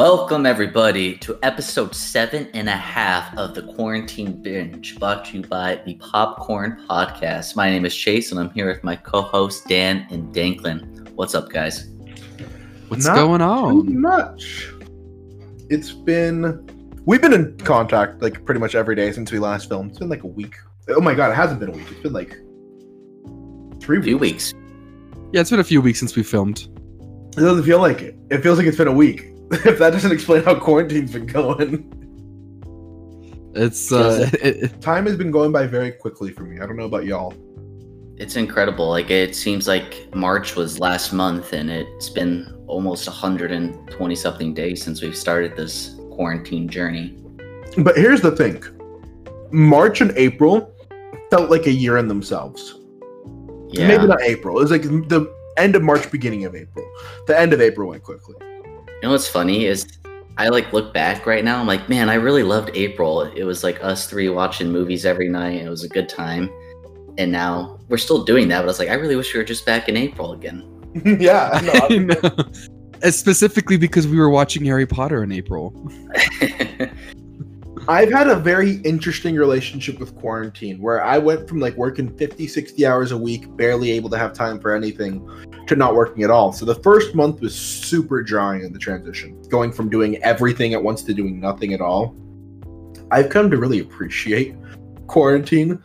Welcome, everybody, to episode seven and a half of the Quarantine Binge, brought to you by the Popcorn Podcast. My name is Chase, and I'm here with my co hosts, Dan and Danklin. What's up, guys? What's Not going Too on? much. It's been we've been in contact like pretty much every day since we last filmed. It's been like a week. Oh my god, it hasn't been a week. It's been like three A few weeks. weeks. Yeah, it's been a few weeks since we filmed. It doesn't feel like it. It feels like it's been a week. if that doesn't explain how quarantine's been going. It's uh, it, it- Time has been going by very quickly for me. I don't know about y'all. It's incredible. Like, it seems like March was last month, and it's been almost 120 something days since we've started this quarantine journey. But here's the thing. March and April felt like a year in themselves. Yeah. Maybe not April. It was like the end of March, beginning of April. The end of April went quickly. You know what's funny is I like look back right now. I'm like, man, I really loved April. It was like us three watching movies every night. It was a good time. And now we're still doing that, but I was like, I really wish we were just back in April again. yeah. no, I know. Specifically because we were watching Harry Potter in April. I've had a very interesting relationship with quarantine where I went from like working 50, 60 hours a week, barely able to have time for anything, to not working at all. So the first month was super drawing in the transition, going from doing everything at once to doing nothing at all. I've come to really appreciate quarantine.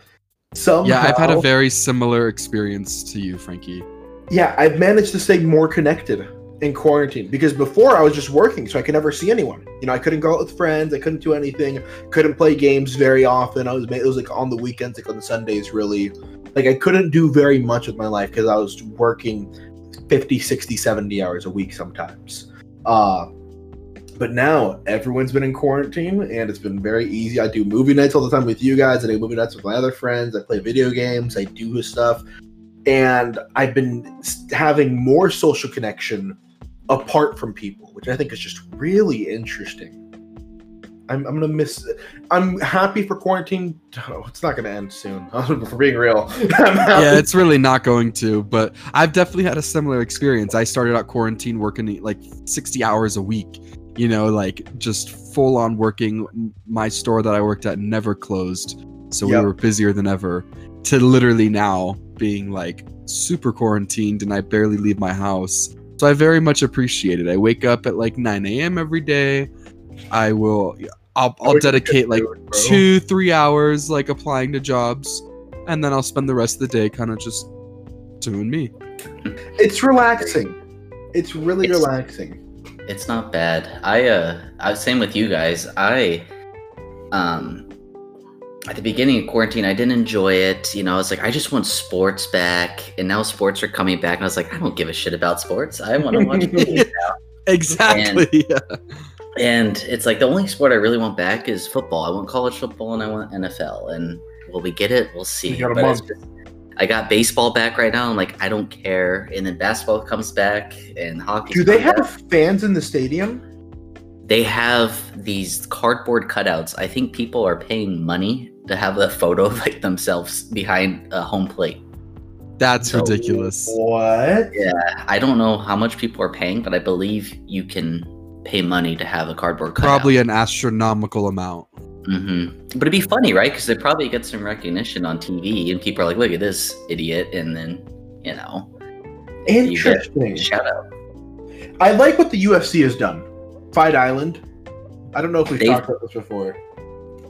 Somehow, Yeah, I've had a very similar experience to you, Frankie. yeah, I've managed to stay more connected in quarantine because before I was just working, so I could never see anyone. You know, I couldn't go out with friends, I couldn't do anything, couldn't play games very often. I was it was like on the weekends, like on Sundays, really. Like I couldn't do very much with my life because I was working 50, 60, 70 hours a week sometimes. Uh but now everyone's been in quarantine and it's been very easy. I do movie nights all the time with you guys. I do movie nights with my other friends. I play video games. I do stuff and I've been having more social connection apart from people, which I think is just really interesting. I'm, I'm gonna miss. I'm happy for quarantine. Oh, it's not gonna end soon. for being real, Yeah, it's really not going to, but I've definitely had a similar experience. I started out quarantine working like 60 hours a week, you know, like just full on working. My store that I worked at never closed, so Yep. we were busier than ever, to literally now being like super quarantined and I barely leave my house. So I very much appreciate it. I wake up at like 9 a.m. every day. I will, I'll, I'll wish I could dedicate like do it, two, three hours like applying to jobs, and then I'll spend the rest of the day kind of just doing me. It's relaxing. It's really It's- relaxing. it's not bad. I uh I was same with you guys. I um at the beginning of quarantine I didn't enjoy it. You know, I was like, I just want sports back. And now sports are coming back. And I was like, I don't give a shit about sports. I want to watch movies. Exactly. yeah. And it's like the only sport I really want back is football. I want college football and I want NFL. And will we get it? We'll see. We got But just- I got baseball back right now. I'm like, I don't care. And then basketball comes back and hockey. Do they have fans in the stadium? They have these cardboard cutouts. I think people are paying money to have a photo of like themselves behind a home plate. That's So- ridiculous. What? Yeah, I don't know how much people are paying, but I believe you can pay money to have a cardboard cutout. Probably an astronomical amount. hmm But it'd be funny, right? Because they probably get some recognition on TV, and people are like, "Look at this idiot," and then you know, Interesting. a shout out. I like what the UFC has done. Fight Island. I don't know if we've They've- talked about this before.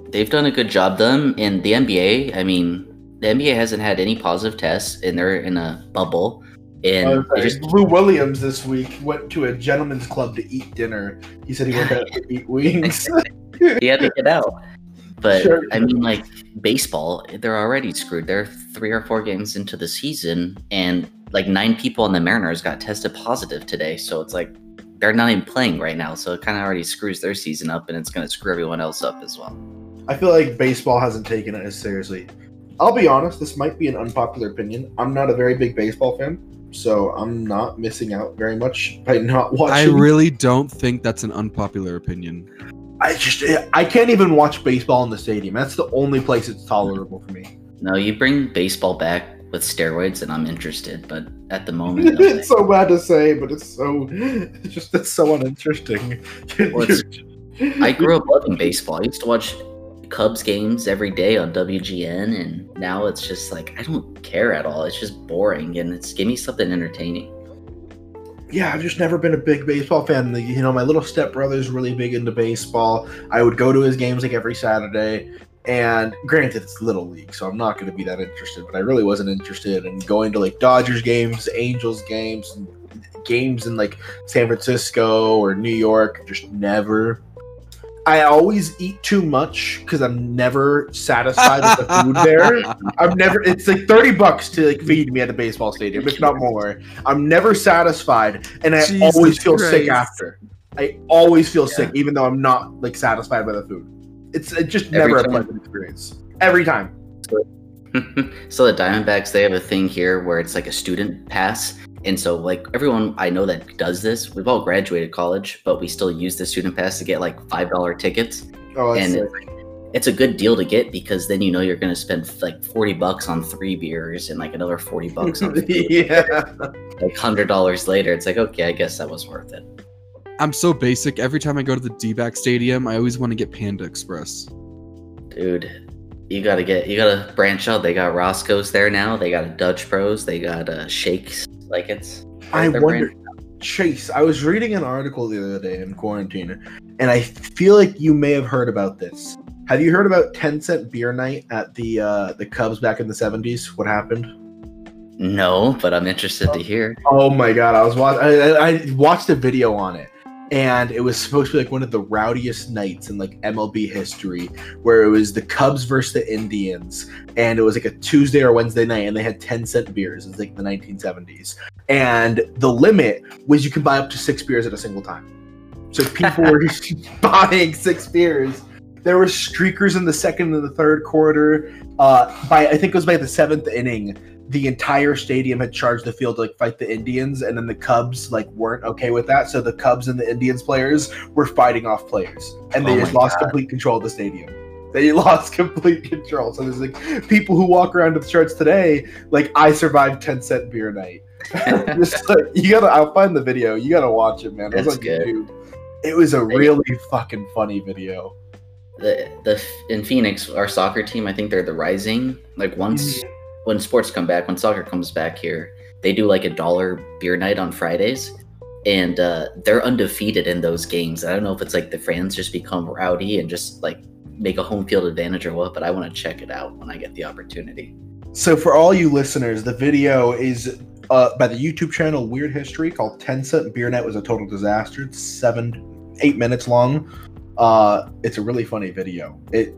They've done a good job. Them in the NBA. I mean, the NBA hasn't had any positive tests, and they're in a bubble. And just Lou Williams this week went to a gentleman's club to eat dinner. He said he went out to eat wings. he had to get out. But Sure. I mean, like baseball, they're already screwed. They're three or four games into the season, and like nine people on the Mariners got tested positive today. So it's like they're not even playing right now. So it kind of already screws their season up, and it's going to screw everyone else up as well. I feel like baseball hasn't taken it as seriously. I'll be honest, this might be an unpopular opinion. I'm not a very big baseball fan, so I'm not missing out very much by not watching. I really don't think that's an unpopular opinion. I just I can't even watch baseball in the stadium. That's the only place it's tolerable for me. No, you bring baseball back with steroids, and I'm interested. But at the moment, no it's so bad to say, but it's so it's just it's so uninteresting. Well, I grew up loving baseball. I used to watch Cubs games every day on WGN, and now it's just like I don't care at all. It's just boring, and it's give me something entertaining. yeah, I've just never been a big baseball fan. The- You know, my little stepbrother's really big into baseball. I would go to his games like every Saturday. And granted, it's little league, so I'm not going to be that interested. But I really wasn't interested in going to like Dodgers games, Angels games, games in like San Francisco or New York. Just never. I always eat too much because I'm never satisfied with the food there. I'm never. It's like thirty bucks to like feed me at the baseball stadium, if not more. I'm never satisfied, and I Jesus always feel sick after. I always feel Yeah. sick, even though I'm not like satisfied by the food. It's, it's just Every never a pleasant experience. Every time. so the Diamondbacks, they have a thing here where it's like a student pass. And so like everyone I know that does this, we've all graduated college, but we still use the student pass to get like five dollar tickets. Oh, and it's, it's a good deal to get because then you know you're gonna spend like forty bucks on three beers and like another forty bucks on yeah. like hundred dollars later. It's like okay, I guess that was worth it. I'm so basic. Every time I go to the D-back stadium, I always want to get Panda Express. Dude, you gotta get you gotta branch out. They got Roscoe's there now. They got a Dutch Bros. They got uh, Shakes. Like it's. I wonder, brand- Chase. I was reading an article the other day in quarantine, and I feel like you may have heard about this. Have you heard about ten cent beer night at the uh, the Cubs back in the seventies? What happened? No, but I'm interested to hear. Oh my god, I was watching. I, I I watched a video on it, and it was supposed to be like one of the rowdiest nights in like MLB history, where it was the Cubs versus the Indians, and it was like a Tuesday or Wednesday night, and they had ten cent beers. It's like the 1970s, and the limit was you could buy up to six beers at a single time. So people were buying six beers. There were streakers in the second and the third quarter. Uh, by I think it was by the seventh inning, the entire stadium had charged the field to like fight the Indians, and then the Cubs like weren't okay with that. So the Cubs and the Indians players were fighting off players, and they Oh just lost God. complete control of the stadium. They lost complete control. So there's like people who walk around with shirts today, like I survived 10 cent beer night. Just, like, you gotta, I'll find the video. You gotta watch it, man. It was That's on good. YouTube. It was a really fucking funny video. the the in Phoenix, our soccer team, I think they're the Rising. Like once when sports come back, when soccer comes back here, they do like a dollar beer night on Fridays, and uh, they're undefeated in those games. I don't know if it's like the fans just become rowdy and just like make a home field advantage or what, but I want to check it out when I get the opportunity. So for all you listeners, the video is uh, by the YouTube channel Weird History called 10 Cent Beer Night was a total disaster. It's seven, eight minutes long. Uh, it's a really funny video. It,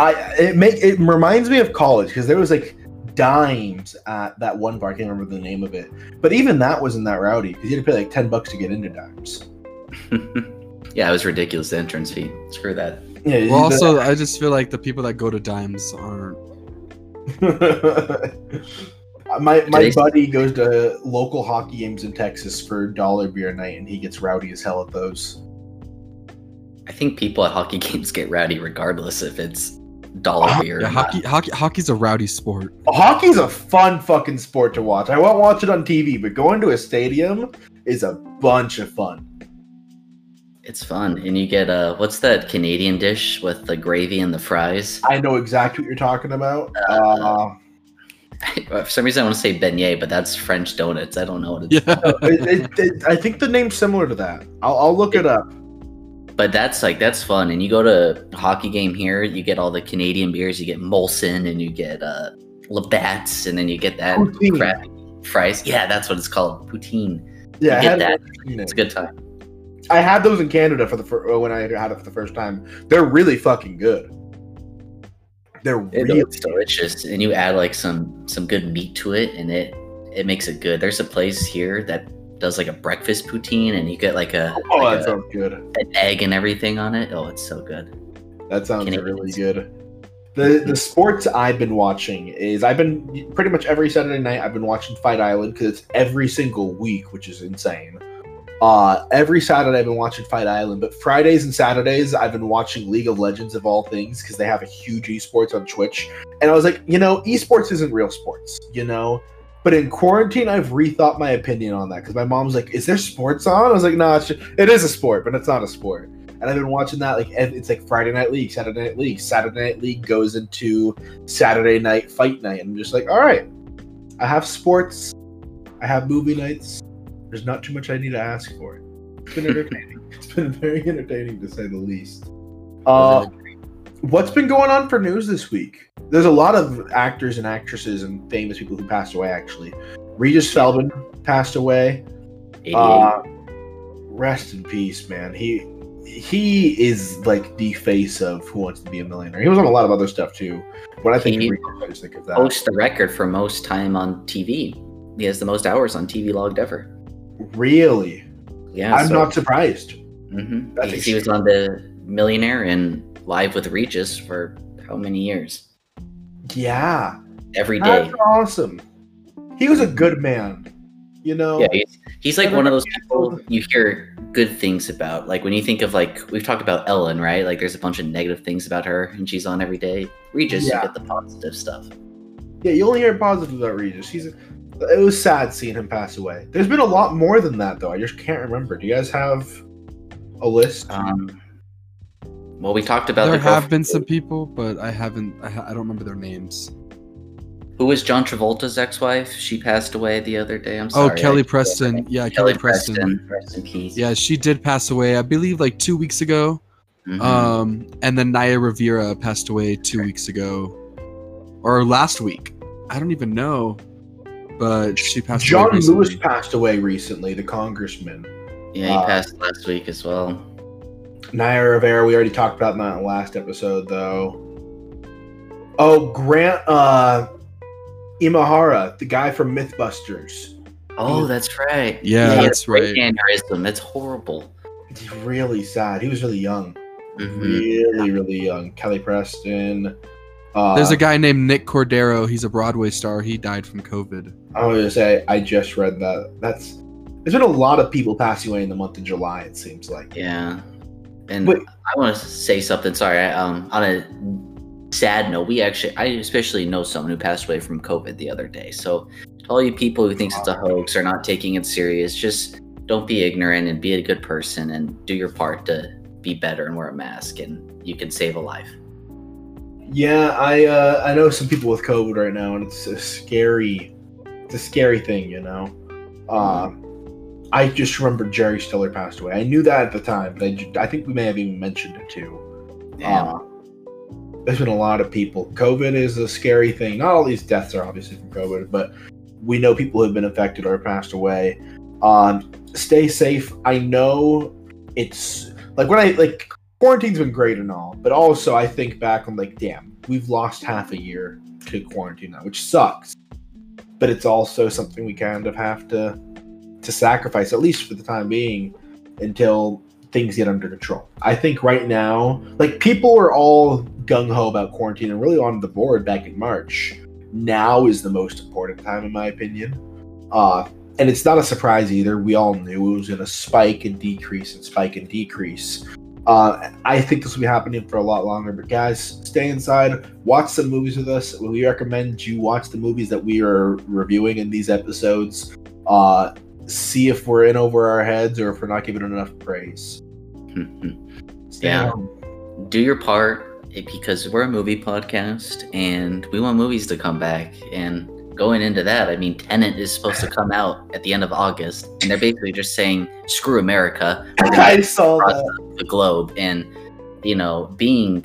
I, it make it reminds me of college because there was like dimes at that one bar. I can't remember the name of it, but even that wasn't that rowdy because you had to pay like 10 bucks to get into dimes. yeah, it was ridiculous the entrance fee. Screw that. Yeah. Well, also, I just feel like the people that go to dimes aren't. my my they- buddy goes to local hockey games in Texas for dollar beer night, and he gets rowdy as hell at those. I think people at hockey games get rowdy regardless if it's dollar beer. Yeah, not. hockey, hockey, hockey's a rowdy sport. Hockey's a fun fucking sport to watch. I won't watch it on TV, but going to a stadium is a bunch of fun. It's fun, and you get uh, what's that Canadian dish with the gravy and the fries? I know exactly what you're talking about. Uh, For some reason, I want to say beignet, but that's French donuts. I don't know what it's. Yeah. it, it, it, I think the name's similar to that. I'll, I'll look it up. But that's like that's fun. And you go to a hockey game here, you get all the Canadian beers. You get Molson, and you get uh, Labatt's, and then you get that Poutine. crappy fries. Yeah, that's what it's called, poutine. Yeah, I get had, that. it- It's a good time. I had those in Canada for the fir- when I had it for the first time. They're really fucking good. They're It- really delicious, and you add like some some good meat to it, and it it makes it good. There's a place here that does like a breakfast poutine, and you get like a, Oh, like that a- sounds good. an egg and everything on it. Oh, it's so good. That sounds Canadians. really good. The the sports I've been watching is I've been pretty much every Saturday night I've been watching Fight Island because it's every single week, which is insane. Uh, every Saturday I've been watching Fight Island, but Fridays and Saturdays I've been watching League of Legends of all things because they have a huge esports on Twitch. And I was like, you know, esports isn't real sports, you know. But in quarantine, I've rethought my opinion on that because my mom's like, "Is there sports on?" I was like, "No, nah, it's it is a sport, but it's not a sport." And I've been watching that like it's like Friday Night League, Saturday Night League. Saturday Night League goes into Saturday Night Fight Night. And I'm just like, all right, I have sports, I have movie nights. There's not too much I need to ask for. It's been entertaining. it's been very entertaining to say the least. Uh, what's been going on for news this week? There's a lot of actors and actresses and famous people who passed away. Actually, Regis Philbin passed away. Uh, rest in peace, man. He he is like the face of Who Wants to Be a Millionaire. He was on a lot of other stuff too. When I think he of Regis, I just think of that. The record for most time on TV. He has the most hours on TV logged ever. Really? Yeah, I'm so- not surprised. Mhm. He, he was on the Millionaire and Live with Regis for how many years? Yeah, Every day. that's awesome. He was a good man. You know. Yeah, he's, he's like one of those people you hear good things about. Like when you think of like we've talked about Ellen, right? Like there's a bunch of negative things about her, and she's on every day. Regis, Yeah. you get the positive stuff. Yeah, you only hear positive about Regis. He's. It was sad seeing him pass away. There's been a lot more than that though. I just can't remember. Do you guys have a list? Um, well, we talked about there the have been some people, but I haven't. I, ha- I don't remember their names. who was John Travolta's ex-wife. She passed away the other day. I'm sorry. Oh. Kelly I- Preston. Yeah, Kelly Kelly, Preston. Preston. Rest. Yeah, she did pass away. I believe like two weeks ago. Mhm. Um, and then Naya Rivera passed away two weeks ago, or last week. I don't even know, but she passed away. John Lewis passed away recently. The congressman. yeah, he uh, passed last week as well. Naya Rivera. We already talked about that in the last episode, though. Oh, Grant uh, Imahara, the guy from MythBusters. Oh, that's right. Yeah, he had that's a brain right. Aneurysm. That's horrible. It's really sad. He was really young. Mhm. Really, really young. Kelly Preston. Uh, There's a guy named Nick Cordero. He's a Broadway star. He died from COVID. I was gonna say I just read that. That's there's been a lot of people passing away in the month of July. It seems like. Yeah. And Wait. I want to say something. Sorry. I, um, on a sad note, we actually, I especially know someone who passed away from COVID the other day. So, to all you people who thinks it's a hoax or not taking it serious, just don't be ignorant and be a good person and do your part to be better and wear a mask, and you can save a life. Yeah, I uh, I know some people with COVID right now, and it's a scary, it's a scary thing, you know. Uh, I just remember Jerry Stiller passed away. I knew that at the time, but I, ju- I think we may have even mentioned it too. Damn. Uh, there's been a lot of people. COVID is a scary thing. Not all these deaths are obviously from COVID, but we know people who have been affected or passed away. Um, stay safe. I know it's like when I like quarantine's been great and all, but also I think back on like, damn, we've lost half a year to quarantine now, which sucks. But it's also something we kind of have to to sacrifice, at least for the time being, until things get under control. I think right now, like people were all gung ho about quarantine and really on the board back in March. Now is the most important time, in my opinion. Uh, and it's not a surprise either. We all knew it was going to spike and decrease and spike and decrease. Uh, I think this will be happening for a lot longer. But guys, stay inside, watch some movies with us. We recommend you watch the movies that we are reviewing in these episodes. Uh, see if we're in over our heads or if we're not giving it enough praise. Stay Yeah. home. do your part eh, because we're a movie podcast and we want movies to come back. And going into that, I mean, Tenet is supposed to come out at the end of August, and they're basically just saying, "Screw America." I saw that. the globe and you know being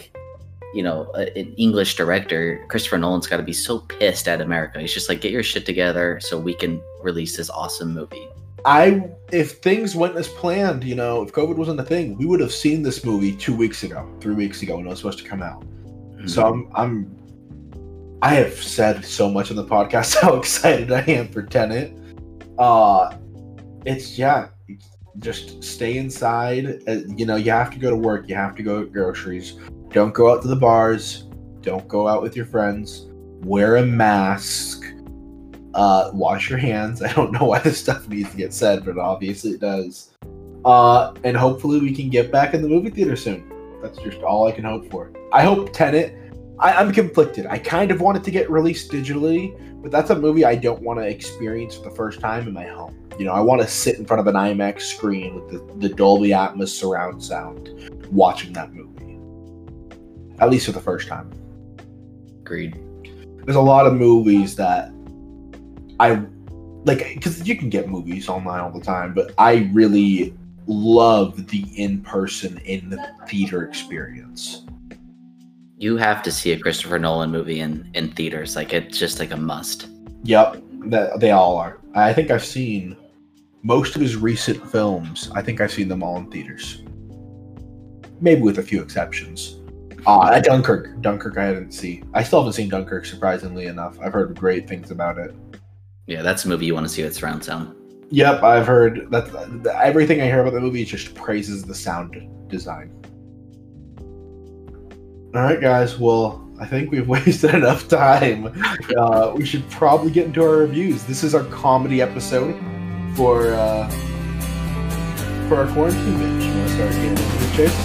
you know an english director christopher nolan's got to be so pissed at america he's just like get your shit together so we can release this awesome movie I if things went as planned, you know, if COVID wasn't a thing, we would have seen this movie two weeks ago, three weeks ago when it was supposed to come out. So I'm I'm I have said so much on the podcast how excited I am for Tenet. Uh it's yeah, just stay inside. Uh, you know, you have to go to work, you have to go get groceries. Don't go out to the bars. Don't go out with your friends. Wear a mask. Uh, wash your hands. I don't know why this stuff needs to get said, but obviously it does. Uh, and hopefully we can get back in the movie theater soon. That's just all I can hope for. I hope Tenet. I, I'm conflicted. I kind of want it to get released digitally, but that's a movie I don't want to experience for the first time in my home. You know, I want to sit in front of an IMAX screen with the, the Dolby Atmos surround sound watching that movie. At least for the first time. Agreed. There's a lot of movies that I like because you can get movies online all the time, but I really love the in person in the theater experience. You have to see a Christopher Nolan movie in in theaters. Like it's just like a must. Yep, that they all are. I think I've seen most of his recent films. I think I've seen them all in theaters, maybe with a few exceptions. Uh, Dunkirk, Dunkirk, I didn't see. I still haven't seen Dunkirk. Surprisingly enough, I've heard great things about it. Yeah, that's a movie you want to see with surround sound. Yep, I've heard that. that- Everything I hear about the movie just praises the sound design. All right, guys. Well, I think we've wasted enough time. Uh, we should probably get into our reviews. This is our comedy episode for uh, for our quarantine binge. You want to start getting into the chase?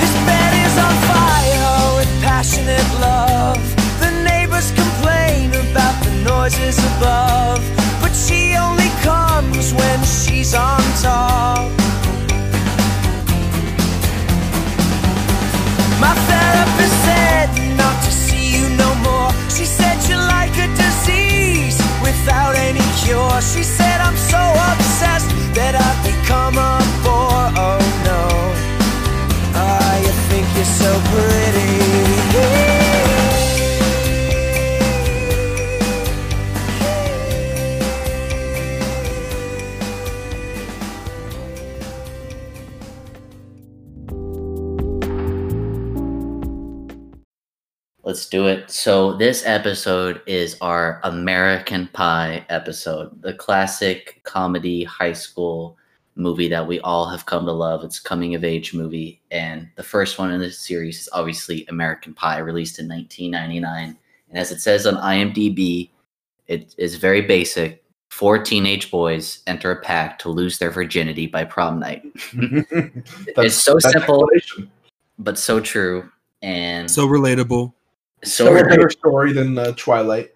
This bed is on fire with passionate love. Noises above, but she only comes when she's on top. My therapist said not to see you no more. She said you're like a disease without any cure. She said I'm so obsessed that I've become a bore. Oh no. Ah, you think you're so pretty. Let's do it. So this episode is our American Pie episode, the classic comedy high school movie that we all have come to love. It's a coming of age movie, and the first one in this series is obviously American Pie, released in 1999. And as it says on IMDb, it is very basic. Four teenage boys enter a pact to lose their virginity by prom night. it's so simple, but so true, and So relatable. So a better story than uh, Twilight.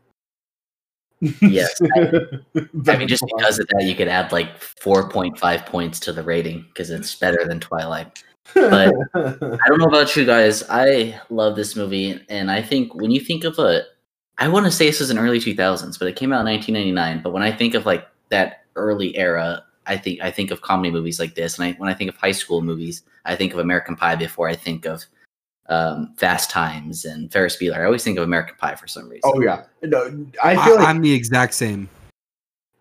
Yes, I Better mean, just because of that, you could add like 4.5 points to the rating because it's better than Twilight. but- I don't know about you guys. I love this movie. And I think when you think of a, I want to say this was in early 2000s, but it came out in 1999. But when I think of like that early era, I think I think of comedy movies like this. And I, when I think of high school movies, I think of American Pie before I think of um, Fast Times and Ferris Bueller. I always think of American Pie for some reason. oh yeah, no, I I feel like am the exact same.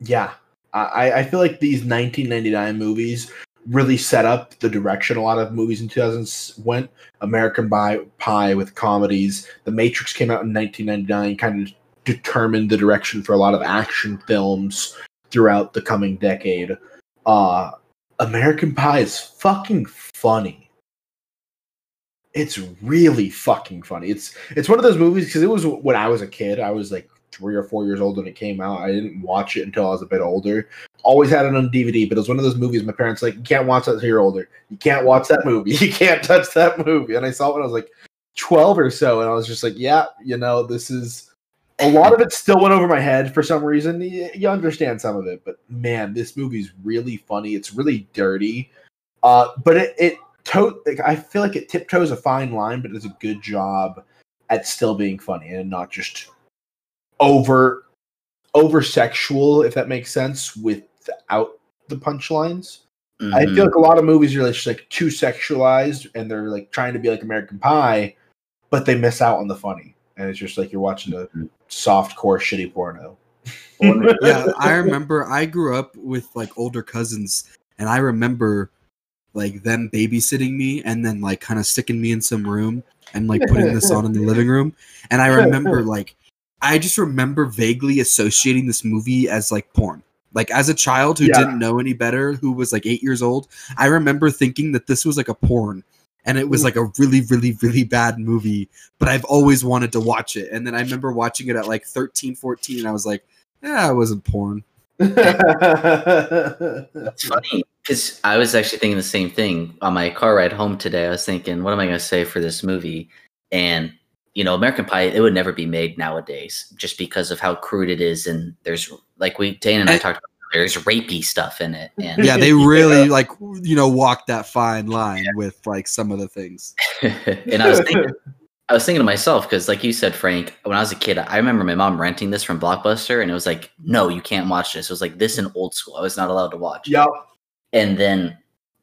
Yeah, I, I feel like these 1999 movies really set up the direction a lot of movies in 2000s went. American Pie, Pie with comedies. The Matrix came out in 1999, kind of determined the direction for a lot of action films throughout the coming decade. Uh, American Pie is fucking funny. It's really fucking funny. It's it's one of those movies because it was when I was a kid. I was like three or four years old when it came out. I didn't watch it until I was a bit older. Always had it on DVD, but it was one of those movies my parents like, you can't watch that until you're older. You can't watch that movie. You can't touch that movie. And I saw it when I was like 12 or so, and I was just like, yeah, you know, this is a lot of it still went over my head for some reason. You, understand some of it, but man, this movie's really funny. It's really dirty. Uh, but it, it to- like, I feel like it tiptoes a fine line, but does a good job at still being funny and not just over over sexual, if that makes sense, without the punchlines. I Mhm. feel like a lot of movies are just like too sexualized and they're like trying to be like American Pie, but they miss out on the funny. And it's just like you're watching a soft core shitty porno. yeah, I remember I grew up with like older cousins, and I remember like them babysitting me and then like kind of sticking me in some room and like putting this on in the living room. And I remember like I just remember vaguely associating this movie as like porn. Like as a child who Yeah. didn't know any better, who was like eight years old, I remember thinking that this was like a porn. and it was mm. like a really, really, really bad movie, but I've always wanted to watch it. And then I remember watching it at like 13, 14, and I was like, yeah, it wasn't porn. That's funny because I was actually thinking the same thing on my car ride home today. I was thinking, what am I going to say for this movie? And you know, American Pie, it would never be made nowadays just because of how crude it is. And there's like we Dane and I And- talked about. There's rapey stuff in it, and Yeah, they really like you know walked that fine line with like some of the things. and I was thinking, I was thinking to myself because, like you said, Frank, when I was a kid, I remember my mom renting this from Blockbuster, and it was like, no, you can't watch this. It was like this in old school. I was not allowed to watch. Yup. And then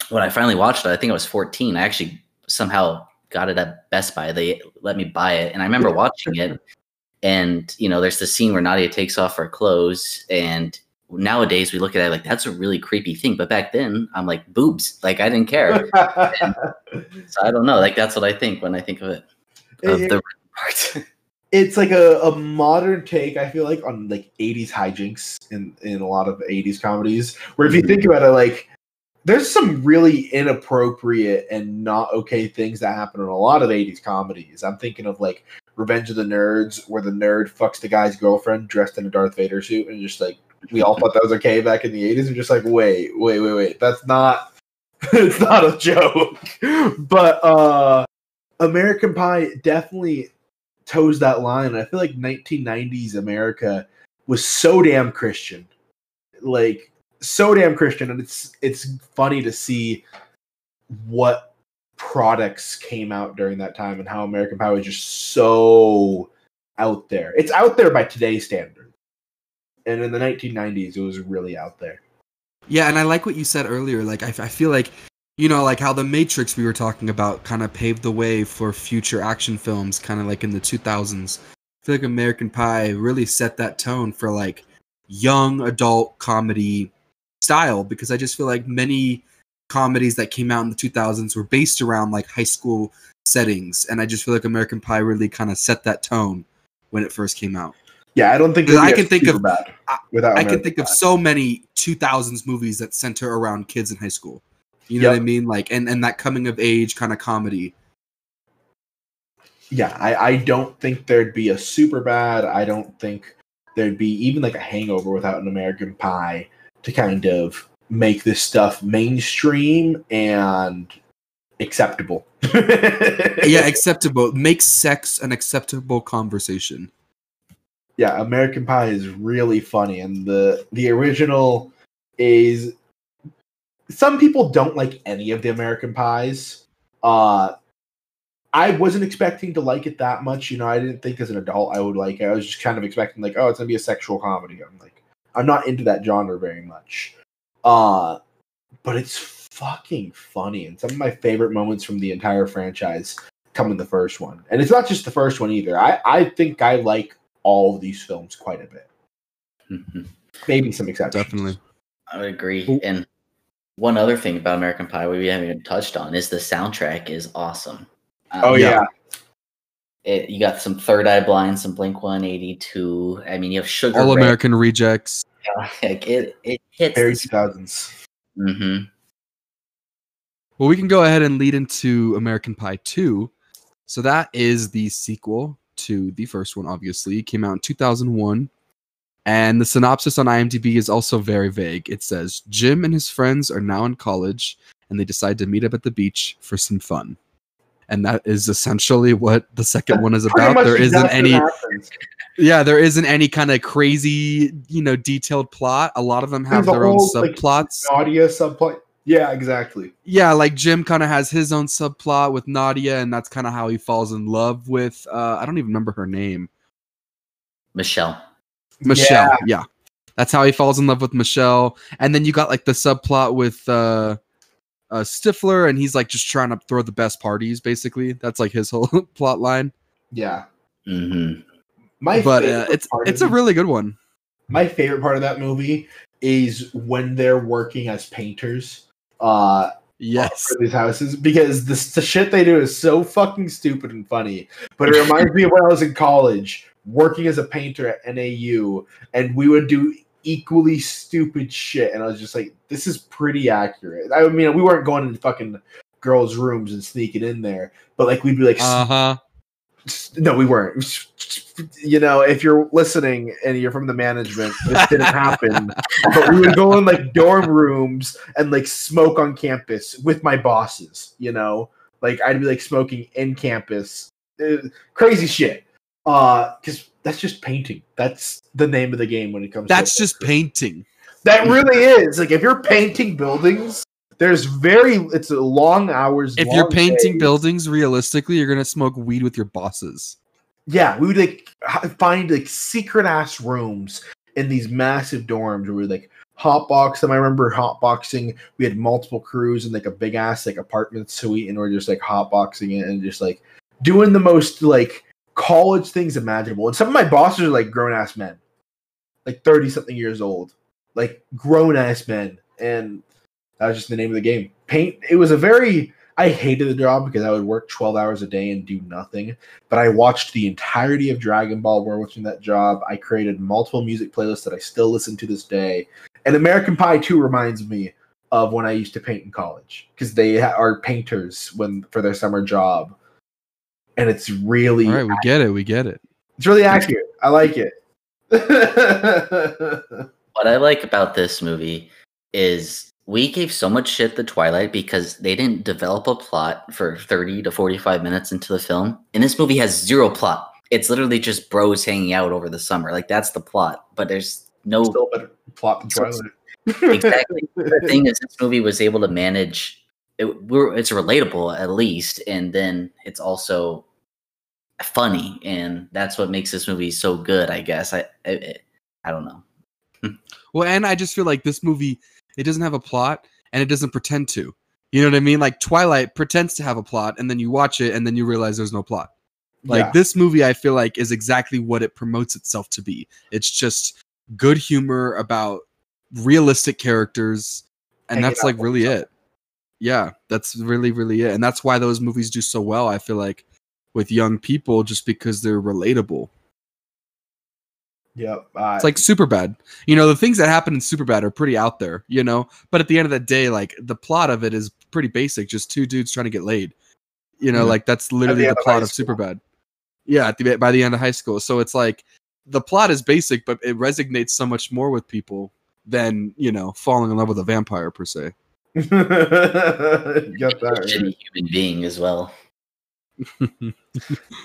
when I finally watched it, I think I was 14. I actually somehow got it at Best Buy. They let me buy it. And I remember watching it. And, you know, there's the scene where Nadia takes off her clothes. And nowadays we look at it like that's a really creepy thing. But back then I'm like, boobs. Like I didn't care. so I don't know. Like that's what I think when I think of it. Of It- the part. it's like a, a modern take i feel like on like 80s hijinks in in a lot of 80s comedies where if you mm-hmm. think about it like there's some really inappropriate and not okay things that happen in a lot of 80s comedies. I'm thinking of like revenge of the nerds where the nerd fucks the guy's girlfriend dressed in a darth vader suit and just like we all thought that was okay back in the 80s we're just like wait wait wait wait. That's not it's not a joke. But uh american pie definitely toes that line. I feel like 1990s America was so damn Christian, like so damn Christian, and it's it's funny to see what products came out during that time and how American Pie was just so out there. It's out there by today's standards, and in the 1990s, it was really out there. Yeah, and I like what you said earlier. Like, I, I feel like, you know, like how the Matrix we were talking about kind of paved the way for future action films, kind of like in the 2000s. I feel like American Pie really set that tone for like young adult comedy style because I just feel like many comedies that came out in the 2000s were based around like high school settings, and I just feel like American Pie really kind of set that tone when it first came out. Yeah, I don't think I can think of- I- without. I can think of so many 2000s movies that center around kids in high school. You know what I mean? Like, and and that coming of age kind of comedy. yeah, I, I don't think there'd be a super bad. I don't think there'd be even like a hangover without an American Pie to kind of make this stuff mainstream and acceptable. Yeah, acceptable. Make sex an acceptable conversation. yeah, American Pie is really funny, and the the original is. Some people don't like any of the American Pies. Uh, I wasn't expecting to like it that much. You know, I didn't think as an adult I would like it. I was just kind of expecting like, oh, it's gonna be a sexual comedy. I'm like, I'm not into that genre very much. Uh, but it's fucking funny, and some of my favorite moments from the entire franchise come in the first one. And it's not just the first one either. I I think I like all of these films quite a bit. Maybe some exceptions. Definitely. I would agree. And one other thing about American Pie we haven't even touched on is the soundtrack is awesome. Um, Oh Yeah. Yeah. it, you got some Third Eye Blind, some Blink One Eighty Two. I mean, you have Sugar All Ray. American Rejects. Like it, it hits. Very 2000s. hmm Well, we can go ahead and lead into American Pie 2. So that is the sequel to the first one, obviously. It came out in 2001. And the synopsis on IMDb is also very vague. It says Jim and his friends are now in college and they decide to meet up at the beach for some fun. And that is essentially what the second one is about. There isn't any yeah, there isn't any kind of crazy, you know, detailed plot. A lot of them have There's a their own whole, like, subplots. Nadia subplot. Yeah, exactly. yeah, like Jim kind of has his own subplot with Nadia, and that's kind of how he falls in love with. Uh, I don't even remember her name, Michelle. Michelle. Yeah. that's how he falls in love with Michelle. And then you got like the subplot with uh, uh, Stifler, and he's like just trying to throw the best parties. Basically, that's like his whole plot line. Yeah. hmm My but uh, it's it's a really good one. my favorite part of that movie is when they're working as painters uh Yes. for these houses because the, the shit they do is so fucking stupid and funny but it reminds me of when i was in college working as a painter at nau and we would do equally stupid shit and i was just like this is pretty accurate i mean we weren't going into fucking girls' rooms and sneaking in there. But like we'd be like, Uh huh. no, we weren't. You know, if you're listening and you're from the management, this didn't happen. But we would go in like dorm rooms and like smoke on campus with my bosses. You know, like I'd be like smoking in campus, Uh, crazy shit. Uh, because that's just painting. That's the name of the game when it comes. To That's to just painting. that really is like if you're painting buildings. There's very it's a long hours. If you're painting days. buildings, realistically, you're gonna smoke weed with your bosses. yeah, we would like find like secret ass rooms in these massive dorms where we like hotbox them. I remember hotboxing. We had multiple crews in like a big ass like apartment suite, and we're just like hotboxing it and just like doing the most like college things imaginable. And some of my bosses are like grown ass men, like thirty something years old, like grown ass men, and that was just the name of the game. Paint. It was a very. I hated the job because I would work twelve hours a day and do nothing but I watched the entirety of Dragon Ball while watching that job. I created multiple music playlists that I still listen to this day. And American Pie 2 reminds me of when I used to paint in college because they are painters when for their summer job. And it's really All right, we get it. We get it. it's really accurate. I like it. What I like about this movie is we gave so much shit to Twilight because they didn't develop a plot for 30 to 45 minutes into the film. And this movie has zero plot. It's literally just bros hanging out over the summer. Like that's the plot. But there's no Still better plot than Twilight. exactly. the thing is this movie was able to manage it, it's relatable at least and then it's also funny and that's what makes this movie so good i guess i i, I don't know Well, and I just feel like this movie it doesn't have a plot and it doesn't pretend to. You know what I mean? Like Twilight pretends to have a plot and then you watch it and then you realize there's no plot. Like Yeah. this movie I feel like is exactly what it promotes itself to be. It's just good humor about realistic characters and Hanging that's like really it. Yeah, that's really really it. And that's why those movies do so well I feel like with young people just because they're relatable. Yep. Uh, It's like super bad. You know, the things that happen in super bad are pretty out there, you know? But at the end of the day, like the plot of it is pretty basic, just two dudes trying to get laid. You know, Mhm. like that's literally end the plot high of super bad. Yeah, at the, by the end of high school. So it's like the plot is basic, but it resonates so much more with people than, you know, falling in love with a vampire per se. you got that. right. human being as well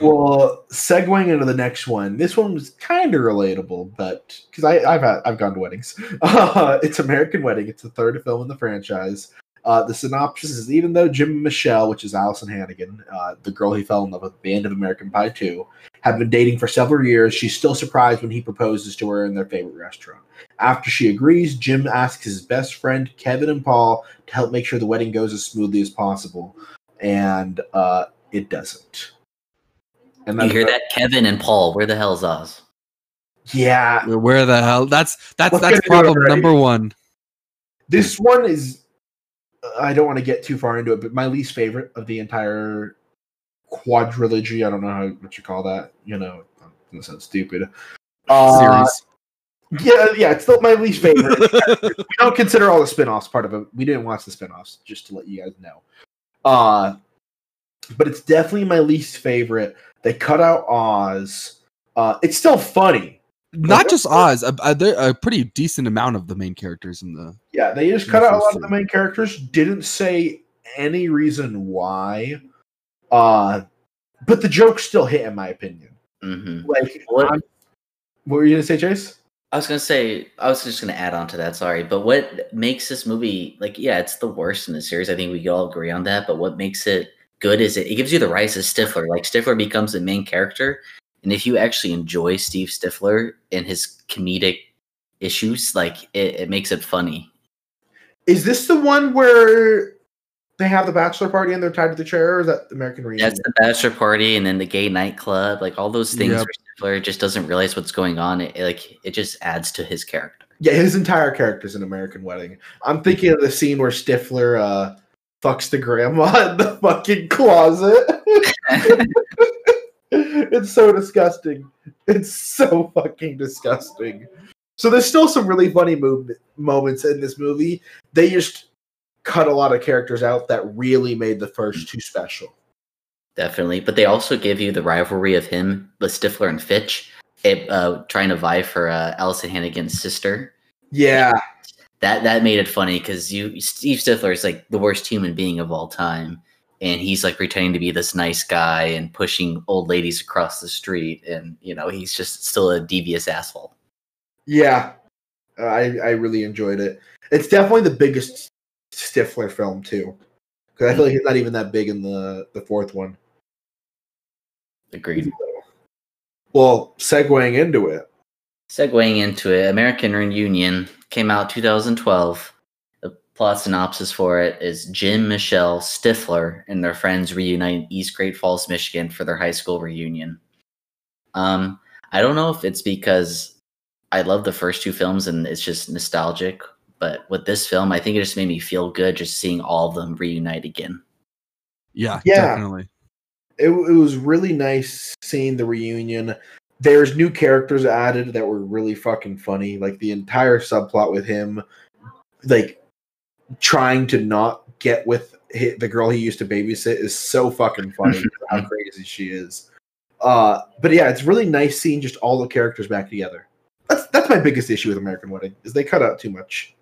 Well, segueing into the next one, this one was kind of relatable, but because I've had I've gone to weddings. Uh, it's American Wedding. It's the third film in the franchise. Uh, the synopsis is even though Jim and Michelle, which is Alyson Hannigan, uh, the girl he fell in love with at the end of American Pie 2, have been dating for several years. She's still surprised when he proposes to her in their favorite restaurant. After she agrees, Jim asks his best friend Kevin and Paul to help make sure the wedding goes as smoothly as possible, and uh, it doesn't. And you hear that kevin and paul where the hell's oz Yeah, Where the hell? That's that's Let's that's get into it problem already. number 1. this one is. I don't want to get too far into it, but my least favorite of the entire quadrilogy. I don't know how what you call that. You know, that sounds stupid. Uh, Series. Yeah, yeah, it's still my least favorite. we don't consider all the spin-offs part of it. We didn't watch the spin-offs, just to let you guys know. Uh but it's definitely my least favorite. They cut out Oz. Uh it's still funny. Not just Oz, a, a, there a pretty decent amount of the main characters in the Yeah, they just cut the out a lot first of the main characters. Didn't say any reason why. Uh but the jokes still hit in my opinion. hmm Like What- what were you gonna say, Chase? I was gonna say, I was just gonna add on to that. Sorry, but what makes this movie like? Yeah, it's the worst in the series. I think we could all agree on that. But what makes it good is it, it gives you the rise of Stifler. Like Stifler becomes the main character, and if you actually enjoy Steve Stifler and his comedic issues, like it, it makes it funny. Is this the one where they have the bachelor party and they're tied to the chair, or is that American Reunion? That's the bachelor party, and then the gay nightclub, like all those things. Yep. Where Stifler just doesn't realize what's going on. It, it, like it just adds to his character. Yeah, his entire character is an American Wedding. I'm thinking of the scene where Stifler uh, fucks the grandma in the fucking closet. it's so disgusting. It's so fucking disgusting. So there's still some really funny move- moments in this movie. They just cut a lot of characters out that really made the first two special. Definitely, but they also give you the rivalry of him with Stifler and Fitch, it, uh, trying to vie for uh, Alyson Hannigan's sister. Yeah, That that made it funny because you Steve Stifler is like the worst human being of all time, and he's like pretending to be this nice guy and pushing old ladies across the street, and you know he's just still a devious asshole. yeah, Uh, I I really enjoyed it. It's definitely the biggest Stifler film too, because I feel like he's not even that big in the the fourth one. Agreed. Well, segueing into it, Segueing into it, American Reunion came out 2012. The plot synopsis for it is Jim, Michelle, Stifler, and their friends reunite in East Great Falls, Michigan for their high school reunion. Um, I don't know if it's because I love the first two films and it's just nostalgic, but with this film, I think it just made me feel good just seeing all of them reunite again. Yeah, Yeah. definitely. it, it was really nice seeing the reunion. There's new characters added that were really fucking funny. Like the entire subplot with him, like trying to not get with hi the girl he used to babysit, is so fucking funny. how crazy she is. Uh, but yeah, it's really nice seeing just all the characters back together. That's that's my biggest issue with American Wedding is they cut out too much.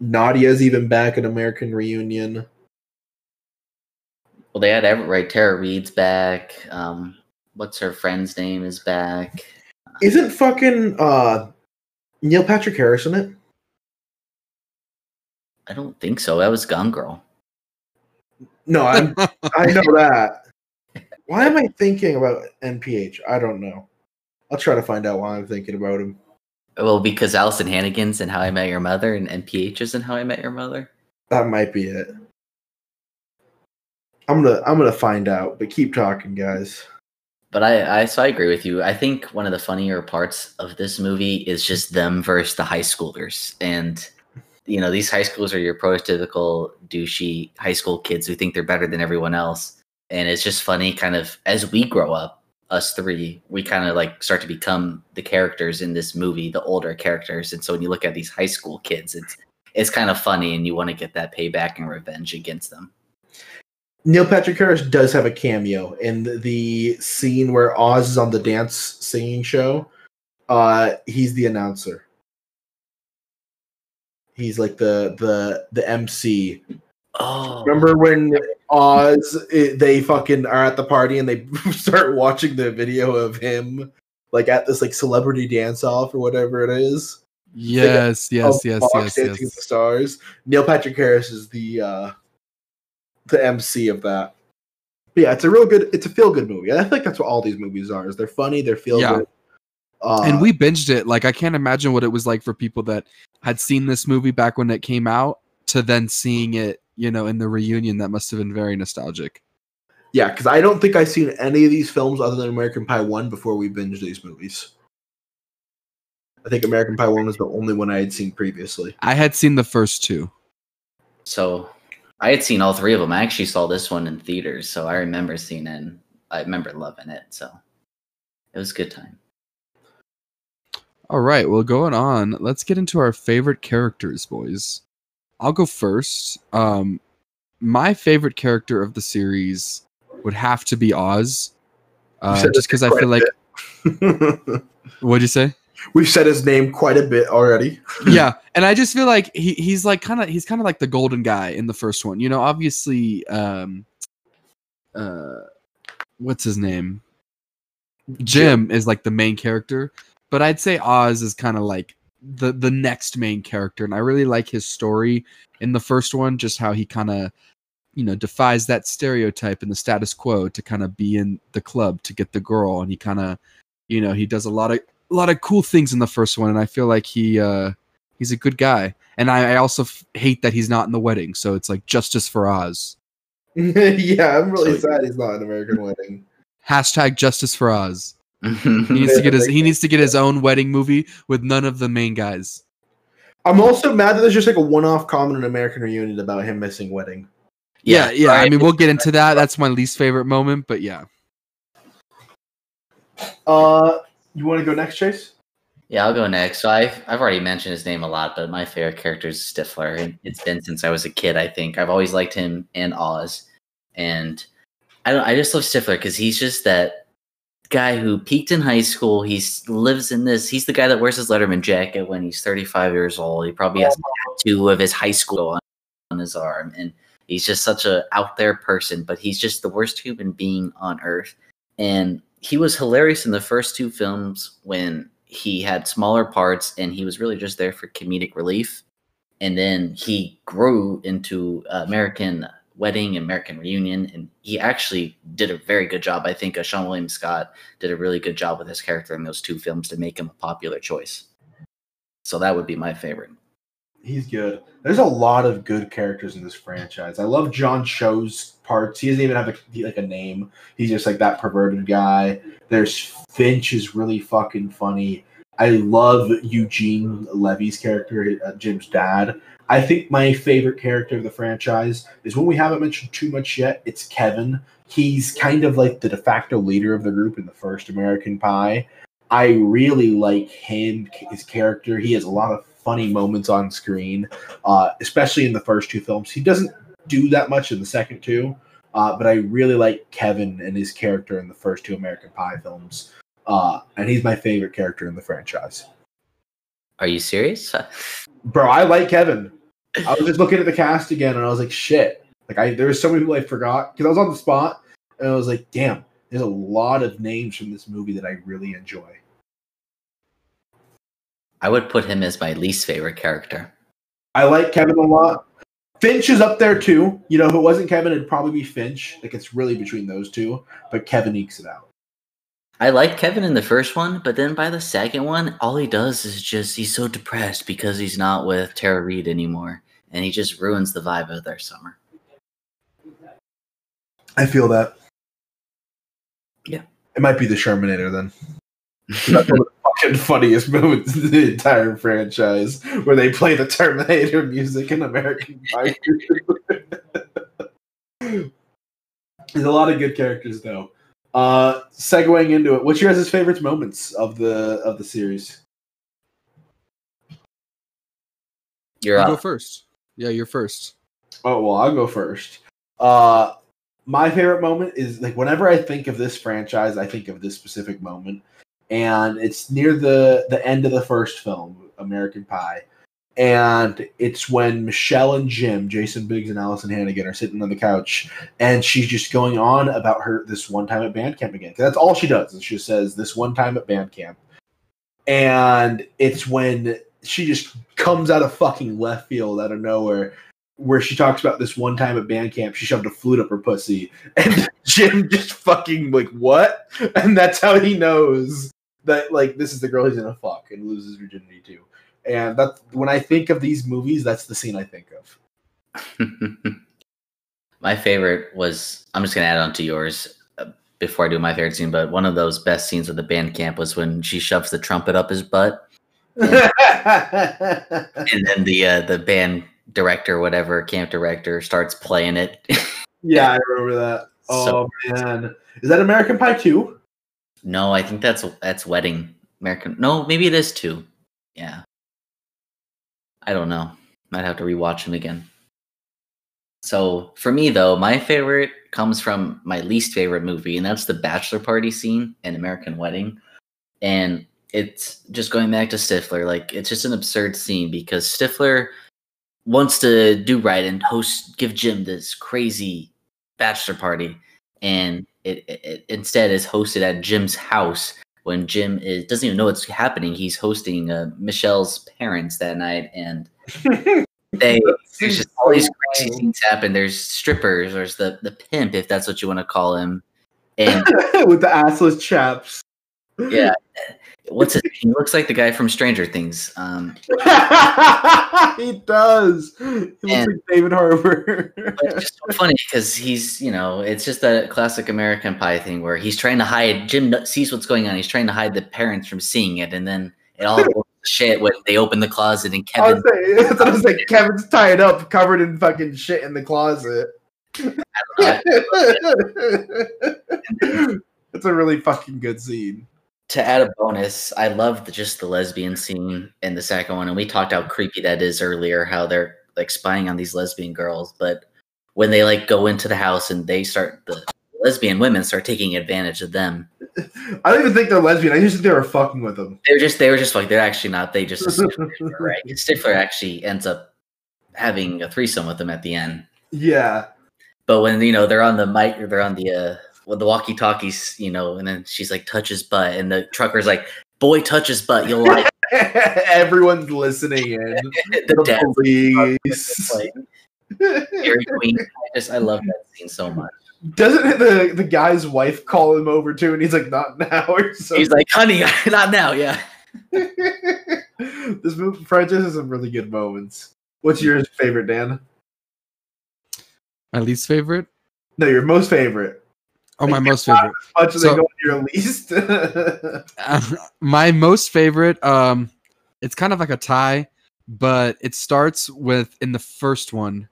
Nadia's even back in American Reunion. Well, they had every right. Tara Reid's back. Um, what's her friend's name is back. Isn't fucking uh Neil Patrick Harris in it? I don't think so. That was Gone Girl. No, I'm I know that. Why am I thinking about NPH? I don't know. I'll try to find out why I'm thinking about him. Well, because Alyson Hannigan's and How I Met Your Mother and NPH is in How I Met Your Mother. That might be it. I'm gonna I'm gonna find out, but keep talking, guys. But I, I, so I agree with you. I think one of the funnier parts of this movie is just them versus the high schoolers, and you know these high schoolers are your prototypical douchey high school kids who think they're better than everyone else, and it's just funny. Kind of as we grow up, us three, we kind of like start to become the characters in this movie, the older characters, and so when you look at these high school kids, it's it's kind of funny, and you want to get that payback and revenge against them. Neil Patrick Harris does have a cameo in the, scene where Oz is on the dance singing show. Uh, he's the announcer. He's like the the the MC. Oh, Remember when Oz i they fucking are at the party and they start watching the video of him like at this like celebrity dance off or whatever it is. Yes, yes, yes, Fox yes, Dancing with yes. the Stars. Neil Patrick Harris is the uh the MC of that. But yeah, it's a real good. It's a feel good movie. And I think that's what all these movies are. Is they're funny, they're feel Yeah. good. Uh, and we binged it. Like I can't imagine what it was like for people that had seen this movie back when it came out to then seeing it, you know, in the reunion. That must have been very nostalgic. yeah, because I don't think I've seen any of these films other than American Pie one before we binged these movies. I think American Pie one was the only one I had seen previously. I had seen the first two. So I had seen all three of them. I actually saw this one in theaters, so I remember seeing it. And I remember loving it. So it was a good time. All right, well, going on, let's get into our favorite characters, boys. I'll go first. Um, my favorite character of the series would have to be Oz, uh, just because I feel like. What'd you say? We've said his name quite a bit already. yeah, and I just feel like he, he's like kind of he's kind of like the golden guy in the first one. You know, obviously, um, uh, what's his name? Jim is like the main character, but I'd say Oz is kind of like the the next main character, and I really like his story in the first one, just how he kind of you know defies that stereotype and the status quo to kind of be in the club to get the girl, and he kind of you know he does a lot of a lot of cool things in the first one, and I feel like he uh he's a good guy, and I, I also f- hate that he's not in the wedding, so it's like justice for Oz. yeah, I'm really So- sad he's not in American Wedding. Hashtag justice for Oz. He needs to get his he needs to get his own wedding movie with none of the main guys. I'm also mad that there's just like a one-off comment in American Reunion about him missing wedding. Yeah, yeah. I mean, we'll get into that. That's my least favorite moment, but yeah. Uh, you want to go next, Chase? Yeah, I'll go next. So I've I've already mentioned his name a lot, but my favorite character is Stifler. and It's been since I was a kid. I think I've always liked him and Oz, and I don't. I just love Stifler because he's just that guy who peaked in high school. He lives in this. He's the guy that wears his Letterman jacket when he's 35 years old. He probably has tattoo of his high school on, on his arm, and he's just such a out there person. But he's just the worst human being on earth, and he was hilarious in the first two films when he had smaller parts and he was really just there for comedic relief. And then he grew into American Wedding, American Reunion, and he actually did a very good job. I think uh, Seann William Scott did a really good job with his character in those two films to make him a popular choice. So that would be my favorite. He's good. There's a lot of good characters in this franchise. I love John Cho's parts. He doesn't even have a, like a name. He's just like that perverted guy. There's Finch is really fucking funny. I love Eugene Levy's character, uh, Jim's dad. I think my favorite character of the franchise is one we haven't mentioned too much yet. It's Kevin. He's kind of like the de facto leader of the group in the first American Pie. I really like him, his character. He has a lot of funny moments on screen, uh, especially in the first two films. He doesn't do that much in the second two, uh, but I really like Kevin and his character in the first two American Pie films. Uh, and he's my favorite character in the franchise. Are you serious? Bro, I like Kevin. I was just looking at the cast again and I was like, shit. Like I there was so many people I forgot because I was on the spot and I was like, damn, there's a lot of names from this movie that I really enjoy. I would put him as my least favorite character. I like Kevin a lot. Finch is up there too. You know, if it wasn't Kevin, it'd probably be Finch. Like it's really between those two, but Kevin ekes it out. I like Kevin in the first one, but then by the second one, all he does is just he's so depressed because he's not with Tara Reid anymore, and he just ruins the vibe of their summer. I feel that. Yeah. It might be the Shermanator then. That's one of the fucking funniest moments in the entire franchise where they play the Terminator music in American Pie. There's a lot of good characters though. Uh segueing into it, what's your guys' favorite moments of the of the series? You're I'll go first. Yeah, you're first. Oh well, I'll go first. Uh, my favorite moment is like whenever I think of this franchise, I think of this specific moment, and it's near the the end of the first film, American Pie, and it's when Michelle and Jim, Jason Biggs and Alyson Hannigan, are sitting on the couch, and she's just going on about her this one time at band camp again. That's all she does. Is she says this one time at band camp, and it's when she just comes out of fucking left field out of nowhere where she talks about this one time at band camp she shoved a flute up her pussy and jim just fucking like what and that's how he knows that like this is the girl he's gonna fuck and loses virginity to. And that's when i think of these movies that's the scene i think of. My favorite was I'm just gonna add on to yours uh, before I do my favorite scene, but one of those best scenes of the band camp was when she shoves the trumpet up his butt, and then the uh, the band director, whatever camp director, starts playing it. yeah i remember that. Oh man. Is that american pie 2 no, I think that's that's wedding American. No, maybe it is too. Yeah, I don't know. Might have to rewatch them again. So for me though, my favorite comes from my least favorite movie, and that's the bachelor party scene in American Wedding. And it's just going back to Stifler, like it's just an absurd scene because Stifler wants to do right and host give Jim this crazy bachelor party, and it, it, it instead is hosted at Jim's house when Jim is doesn't even know what's happening. He's hosting uh, Michelle's parents that night, and they there's just all these crazy things happen. There's strippers, there's the the pimp, if that's what you want to call him, and with the assless chaps yeah, what's his? He looks like the guy from Stranger Things. Um, he does. He looks like David Harbour. it's just so funny because he's, you know, it's just that classic American Pie thing where he's trying to hide. Jim sees what's going on. He's trying to hide the parents from seeing it, and then it all goes shit when they open the closet and I Kevin. was saying, that's what I was like. Kevin's tied up, covered in fucking shit in the closet. That's a really fucking good scene. To add a bonus, I love the, just the lesbian scene in the second one, and we talked how creepy that is earlier. How they're like spying on these lesbian girls, but when they like go into the house and they start the lesbian women start taking advantage of them. I don't even think they're lesbian. I just think they were fucking with them. They were just they were just like they're actually not. They just right. Stifler actually ends up having a threesome with them at the end. Yeah. But when you know they're on the mic, they're on the uh with the walkie talkies, you know, and then she's like touch his butt, and the trucker's like, "Boy, touch his butt, you'll like." Everyone's listening in. the, the dad police. like, Dairy Queen. I just I love that scene so much. Doesn't the the guy's wife call him over too? And he's like, "Not now." Or something. He's like, "Honey, not now." Yeah. this movie, Francis, has some really good moments. What's your favorite, Dan? My least favorite? No, your most favorite. Oh, my most favorite. How much So- they go your least? my most favorite um it's kind of like a tie but it starts with in the first one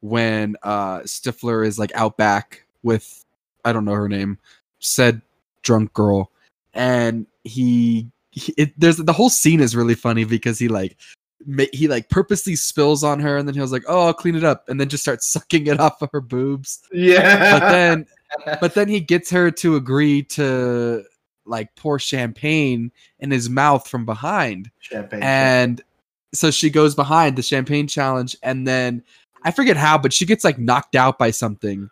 when uh stifler is like out back with i don't know her name said drunk girl and he, he it, there's the whole scene is really funny because he like he like purposely spills on her and then he was like oh i'll clean it up and then just starts sucking it off of her boobs yeah. but then but then he gets her to agree to like pour champagne in his mouth from behind champagne. and so she goes behind the champagne challenge and then i forget how but she gets like knocked out by something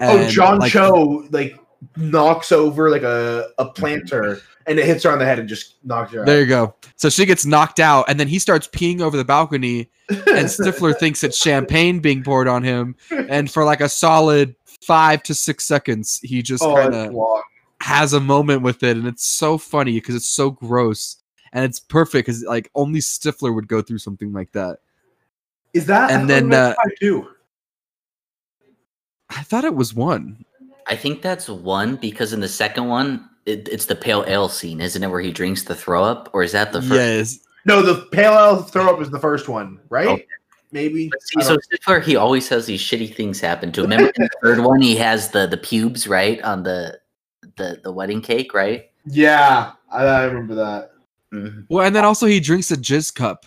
oh, John like, Cho like knocks over like a, a planter and it hits her on the head and just knocks her out. there you go so she gets knocked out and then he starts peeing over the balcony and stifler thinks it's champagne being poured on him and for like a solid five to six seconds he just oh, kind of has a moment with it and it's so funny because it's so gross and it's perfect because like only stifler would go through something like that Is that And then, I uh, do. i thought it was one I think that's one because in the second one, it, it's the pale ale scene, isn't it? Where he drinks the throw up, or is that the first? yes No, the pale ale throw up is the first one, right? Okay. Maybe. See, so don't- Stifler, he always has these shitty things happen to him. Remember in the third one, he has the the pubes right on the the the wedding cake, right? yeah, I, I remember that. Mhm. well and then also he drinks a jizz cup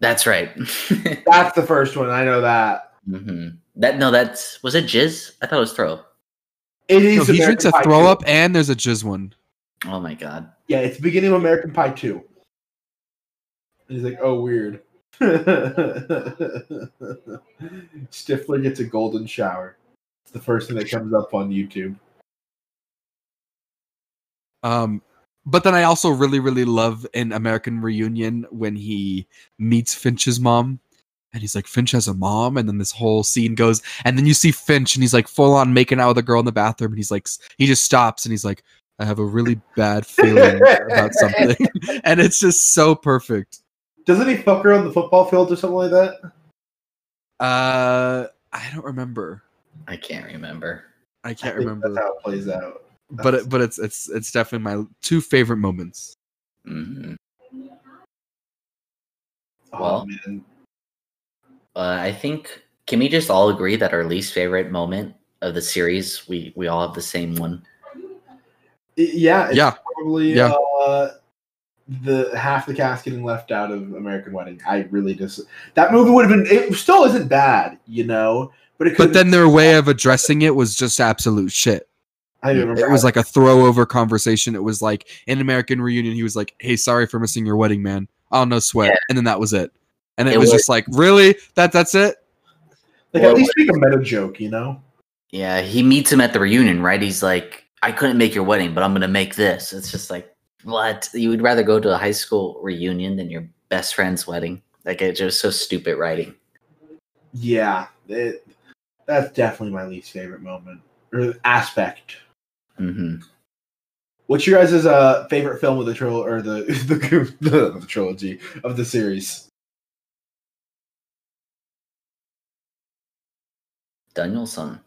That's right. That's the first one. I know that. Mm-hmm. That no, that's was it jizz? I thought it was throw. It no, he drinks a throw 2. up and there's a jizz one Oh my god. Yeah, it's beginning of American Pie 2. And he's like, oh, weird. Stifler gets a golden shower. It's the first thing that comes up on YouTube. um but then i also really really love in american reunion when he meets finch's mom and he's like finch has a mom and then this whole scene goes and then you see finch and he's like full on making out with a girl in the bathroom and he's like he just stops and he's like i have a really bad feeling about something and it's just so perfect Doesn't he fuck her on the football field or something like that? uh i don't remember I can't remember. i I can't think remember That's how it plays out. but it, but it's it's it's definitely my two favorite moments Mm-hmm. Oh, Well- man. Uh, I think can we just all agree that our least favorite moment of the series, we we all have the same one. Yeah, it's yeah probably Yeah. uh, the half the cast getting left out of American Wedding. I really just that movie would have been. It still isn't bad, you know. But it but then their way of addressing it was just absolute shit I don't remember it was like a throw over conversation. It was like in American Reunion, he was like, "Hey, sorry for missing your wedding, man. Oh no sweat," Yeah. and then that was it. And it, It was, was- just like, really? That that's it? like Well, at least make a meta joke, you know. Yeah, he meets him at the reunion, right? He's like, I couldn't make your wedding, but I'm gonna make this. It's just like, what? You would rather go to a high school reunion than your best friend's wedding? Like it's just so stupid writing. Yeah, it, that's definitely my least favorite moment or aspect. hmm What's your guys' uh, favorite film of the trilogy or the the, the the trilogy of the series? Danielson.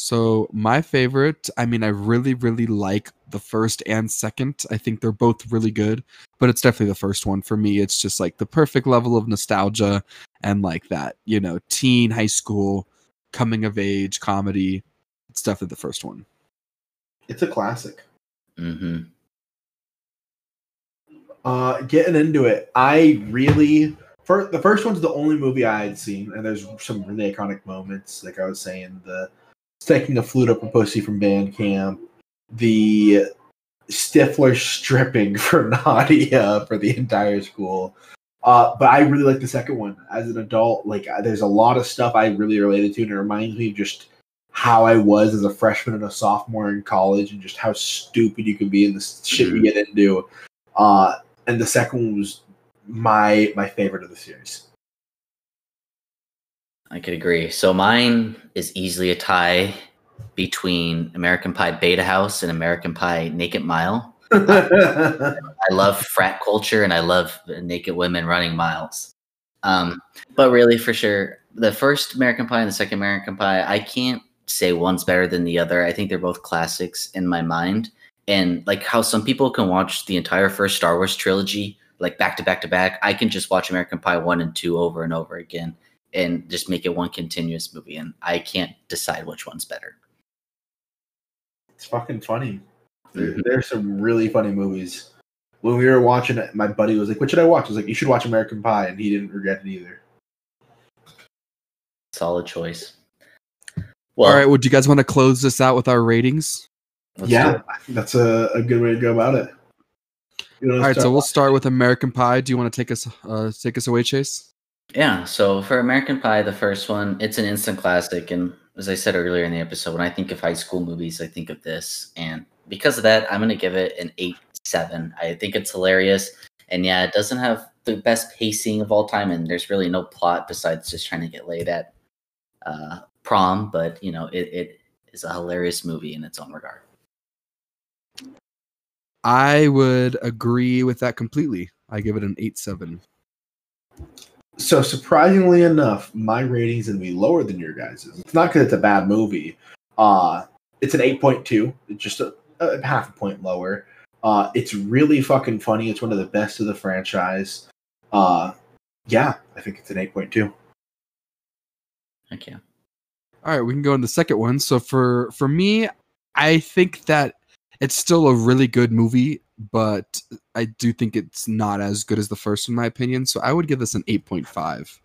So my favorite, I mean, I really, really like the first and second. I think they're both really good, but it's definitely the first one for me. It's just like the perfect level of nostalgia and like that, you know, teen, high school, coming of age comedy. It's definitely the first one. It's a classic. Mm-hmm. Uh, getting into it, I really for the first one's the only movie I had seen, and there's some really iconic moments. Like I was saying, the sticking a flute up a pussy from band camp, the Stifler stripping for Nadia for the entire school. Uh, but I really like the second one. As an adult, like uh, there's a lot of stuff I really related to, and it reminds me of just how I was as a freshman and a sophomore in college, and just how stupid you can be in the shit you get into. Uh, and the second one was my my favorite of the series. I could agree. So mine is easily a tie between American Pie Beta House and American Pie Naked Mile. I love frat culture and I love naked women running miles. Um, but really, for sure, the first American Pie and the second American Pie, I can't say one's better than the other. I think they're both classics in my mind. And like how some people can watch the entire first Star Wars trilogy like back to back to back, I can just watch American Pie 1 and 2 over and over again and just make it one continuous movie. And I can't decide which one's better. It's fucking funny. There, there's some really funny movies. When we were watching it, my buddy was like, "What should I watch?" I was like, "You should watch American Pie," and he didn't regret it either. Solid choice. Well, all right. Would you guys want to close this out with our ratings? yeah, I think that's a, a good way to go about it. All right, so we'll start with American Pie. Do you want to take us uh, take us away, Chase? Yeah. So for American Pie, the first one, it's an instant classic, and as I said earlier in the episode, when I think of high school movies, I think of this, and because of that, I'm going to give it an eight seven. I think it's hilarious, and yeah, it doesn't have the best pacing of all time, and there's really no plot besides just trying to get laid at uh, prom. But you know, it, it is a hilarious movie in its own regard. I would agree with that completely. I give it an eight seven. So surprisingly enough, my rating's gonna be lower than your guys's. It's not because it's a bad movie. Uh it's an eight point two. It's just a, a, half a point lower. Uh it's really fucking funny. It's one of the best of the franchise. Uh yeah, I think it's an eight point two. Thank you. All right, we can go in the second one. So for for me, I think that it's still a really good movie, but I do think it's not as good as the first, in my opinion. So I would give this an 8.5.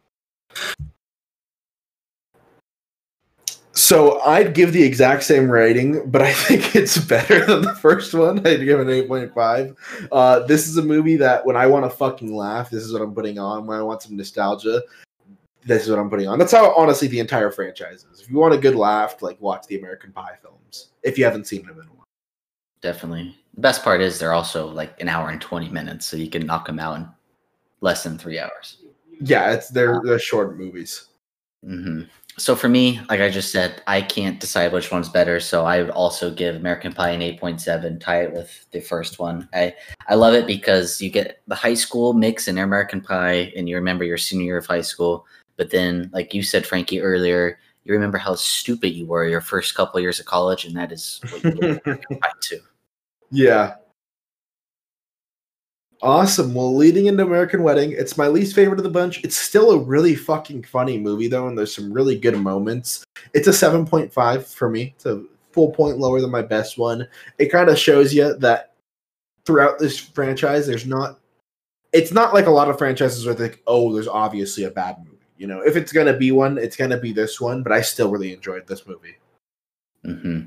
So I'd give the exact same rating, but I think it's better than the first one. I'd give an 8.5. Uh, this is a movie that when I want to fucking laugh, this is what I'm putting on. When I want some nostalgia, this is what I'm putting on. That's how honestly the entire franchise is. If you want a good laugh, like watch the American Pie films. If you haven't seen them in a while definitely. The best part is they're also like an hour and 20 minutes, so you can knock them out in less than three hours. Yeah, it's they're they're short movies. Mm-hmm. So for me, like I just said, I can't decide which one's better. So I would also give American Pie an 8.7, tie it with the first one. I I love it because you get the high school mix in American Pie, and you remember your senior year of high school. But then, like you said, Frankie earlier, you remember how stupid you were your first couple of years of college, and that is what you too. Yeah. Awesome. Well, leading into American Wedding, it's my least favorite of the bunch. It's still a really fucking funny movie, though, and there's some really good moments. It's a 7.5 for me. It's a full point lower than my best one. It kind of shows you that throughout this franchise, there's not. It's not like a lot of franchises where like, oh, there's obviously a bad movie. You know, if it's gonna be one, it's gonna be this one. But I still really enjoyed this movie. Mm-hmm.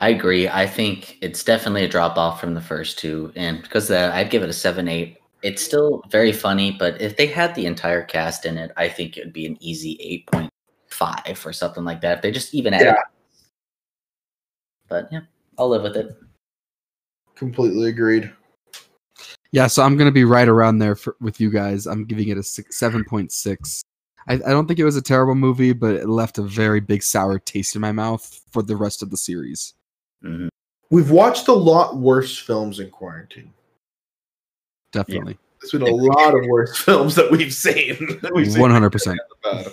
I agree. I think it's definitely a drop off from the first two, and because that, I'd give it a seven eight. It's still very funny, but if they had the entire cast in it, I think it would be an easy eight point five or something like that. If they just even add. Yeah. But yeah, I'll live with it. Completely agreed. Yeah, so I'm gonna be right around there for, with you guys. I'm giving it a seven point six. I, I don't think it was a terrible movie, but it left a very big sour taste in my mouth for the rest of the series. Mm-hmm. We've watched a lot worse films in quarantine. Definitely. Yeah. There's been a lot of worse films that we've seen. One hundred percent.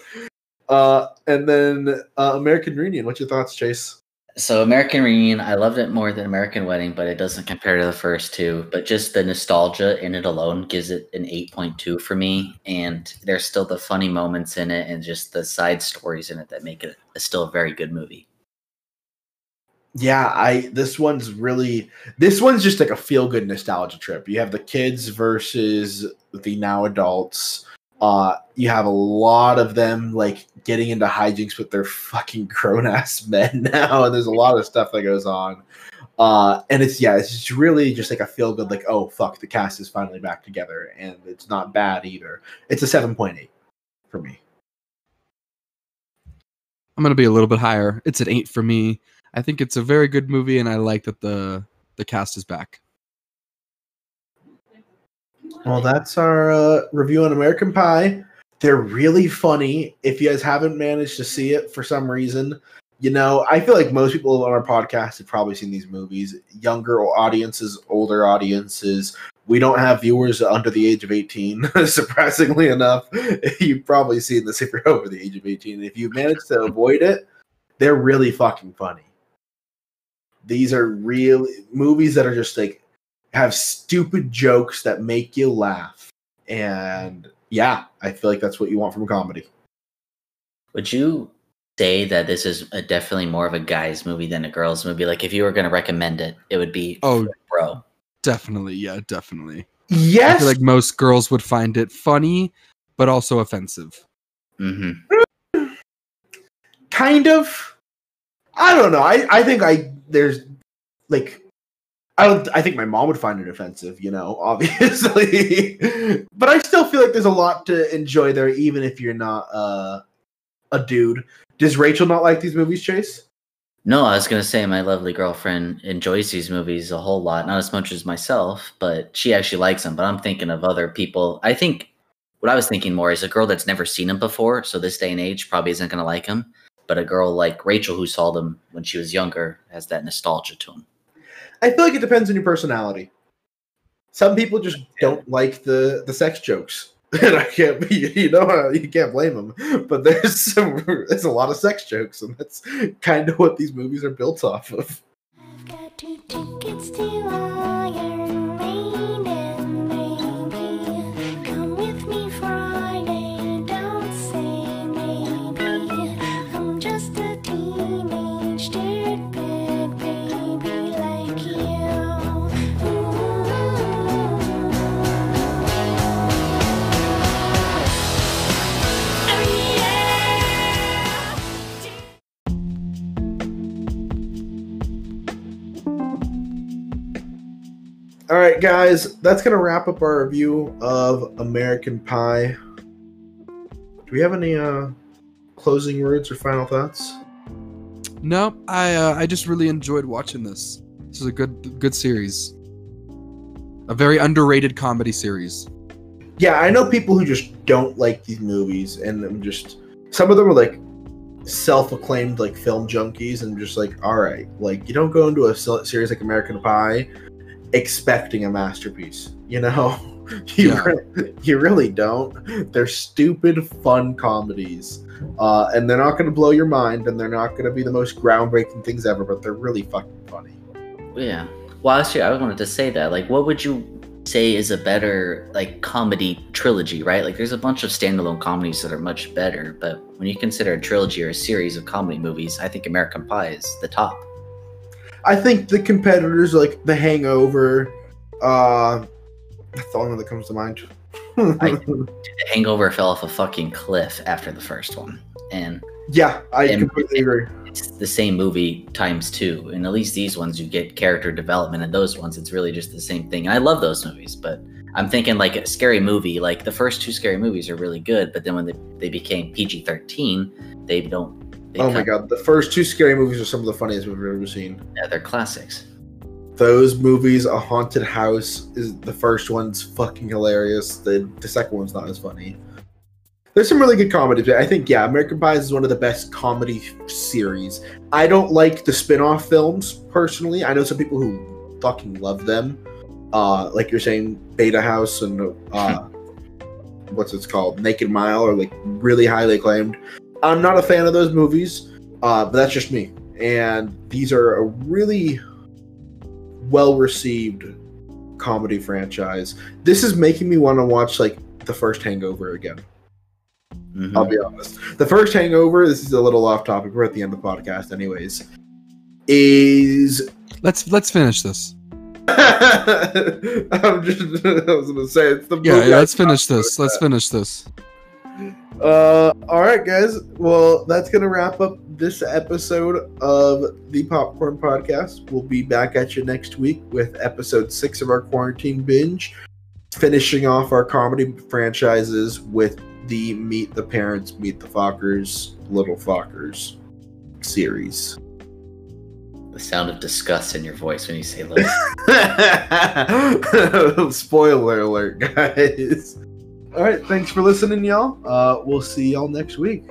Uh, and then uh, American Reunion. What's your thoughts, Chase? So American Reunion, I loved it more than American Wedding, but it doesn't compare to the first two. But just the nostalgia in it alone gives it an 8.2 for me. And there's still the funny moments in it and just the side stories in it that make it a still a very good movie. Yeah, I this one's really this one's just like a feel good nostalgia trip. You have the kids versus the now adults. Uh you have a lot of them like getting into hijinks with their fucking grown ass men now, and there's a lot of stuff that goes on. Uh and it's yeah, it's just really just like a feel good, like, oh fuck, the cast is finally back together, and it's not bad either. It's a seven point eight for me. I'm gonna be a little bit higher. It's an eight for me. I think it's a very good movie, and I like that the the cast is back. Well, that's our uh, review on American Pie. They're really funny. If you guys haven't managed to see it for some reason, you know, I feel like most people on our podcast have probably seen these movies. Younger audiences, older audiences. We don't have viewers under the age of 18, surprisingly enough. You've probably seen this if you're over the age of 18. If you manage to avoid it, they're really fucking funny. These are real movies that are just like have stupid jokes that make you laugh. And yeah, I feel like that's what you want from a comedy. Would you say that this is a, definitely more of a guy's movie than a girl's movie? Like, if you were going to recommend it, it would be Oh, bro. definitely, yeah, definitely. I Yes. feel like most girls would find it funny, but also offensive. hmm kind of i don't know i i think i there's like i don't i think my mom would find it offensive you know obviously but i still feel like there's a lot to enjoy there even if you're not uh a dude does rachel not like these movies chase No, I was gonna say my lovely girlfriend enjoys these movies a whole lot, not as much as myself, but she actually likes them. But I'm thinking of other people. I think what I was thinking more is a girl that's never seen them before, so this day and age probably isn't gonna like them. But a girl like Rachel who saw them when she was younger has that nostalgia to them. i feel like it depends on your personality. Some people just don't like the the sex jokes. And i can't be you know uh, you can't blame them but there's some there's a lot of sex jokes and that's kind of what these movies are built off of right, guys, that's gonna wrap up our review of American Pie. Do we have any uh closing words or final thoughts? No, I uh, I just really enjoyed watching this. This is a good good series. A very underrated comedy series. Yeah, I know people who just don't like these movies, and I'm just some of them are like self-acclaimed like film junkies, and just like, all right, like you don't go into a series like American Pie expecting a masterpiece, you know. You, Yeah. re- you really don't. They're stupid, fun comedies, uh, and they're not going to blow your mind, and they're not going to be the most groundbreaking things ever, but they're really fucking funny. Yeah. Well, actually, I wanted to say that. Like, what would you say is a better like comedy trilogy? Right? Like, there's a bunch of standalone comedies that are much better, but when you consider a trilogy or a series of comedy movies, I think American Pie is the top. I think the competitors like The Hangover, uh, that's the only one that comes to mind. I- The Hangover fell off a fucking cliff after the first one, and yeah, I And- completely agree. it's the same movie times two. And at least these ones, you get character development, and those ones, it's really just the same thing. And I love those movies, but I'm thinking like a scary movie. Like the first two scary movies are really good, but then when they, they became PG 13, they don't. They Oh my god, the first two scary movies are some of the funniest we've ever seen. Yeah, they're classics. Those movies, A Haunted House, is the first one's fucking hilarious. The the second one's not as funny. There's some really good but I think yeah, American Pie is one of the best comedy series. I don't like the spin-off films personally. I know some people who fucking love them. Uh, like you're saying, Beta House and uh, what's it's called, Naked Mile, are like really highly acclaimed. I'm not a fan of those movies, uh, but that's just me. And these are a really well received comedy franchise. This is making me want to watch like the first Hangover again. Mhm. I'll be honest. The first Hangover, this is a little off topic. We're at the end of the podcast, anyways. is Let's let's finish this. I'm just I was gonna say it's the Yeah, yeah let's finish this. Let's finish this. Uh, all right, guys. Well, that's gonna wrap up this episode of the Popcorn Podcast. We'll be back at you next week with episode six of our quarantine binge, finishing off our comedy franchises with the Meet the Parents, Meet the Fockers, Little Fockers series. The sound of disgust in your voice when you say little. Spoiler alert, guys. All right, thanks for listening, y'all. Uh, we'll see y'all next week.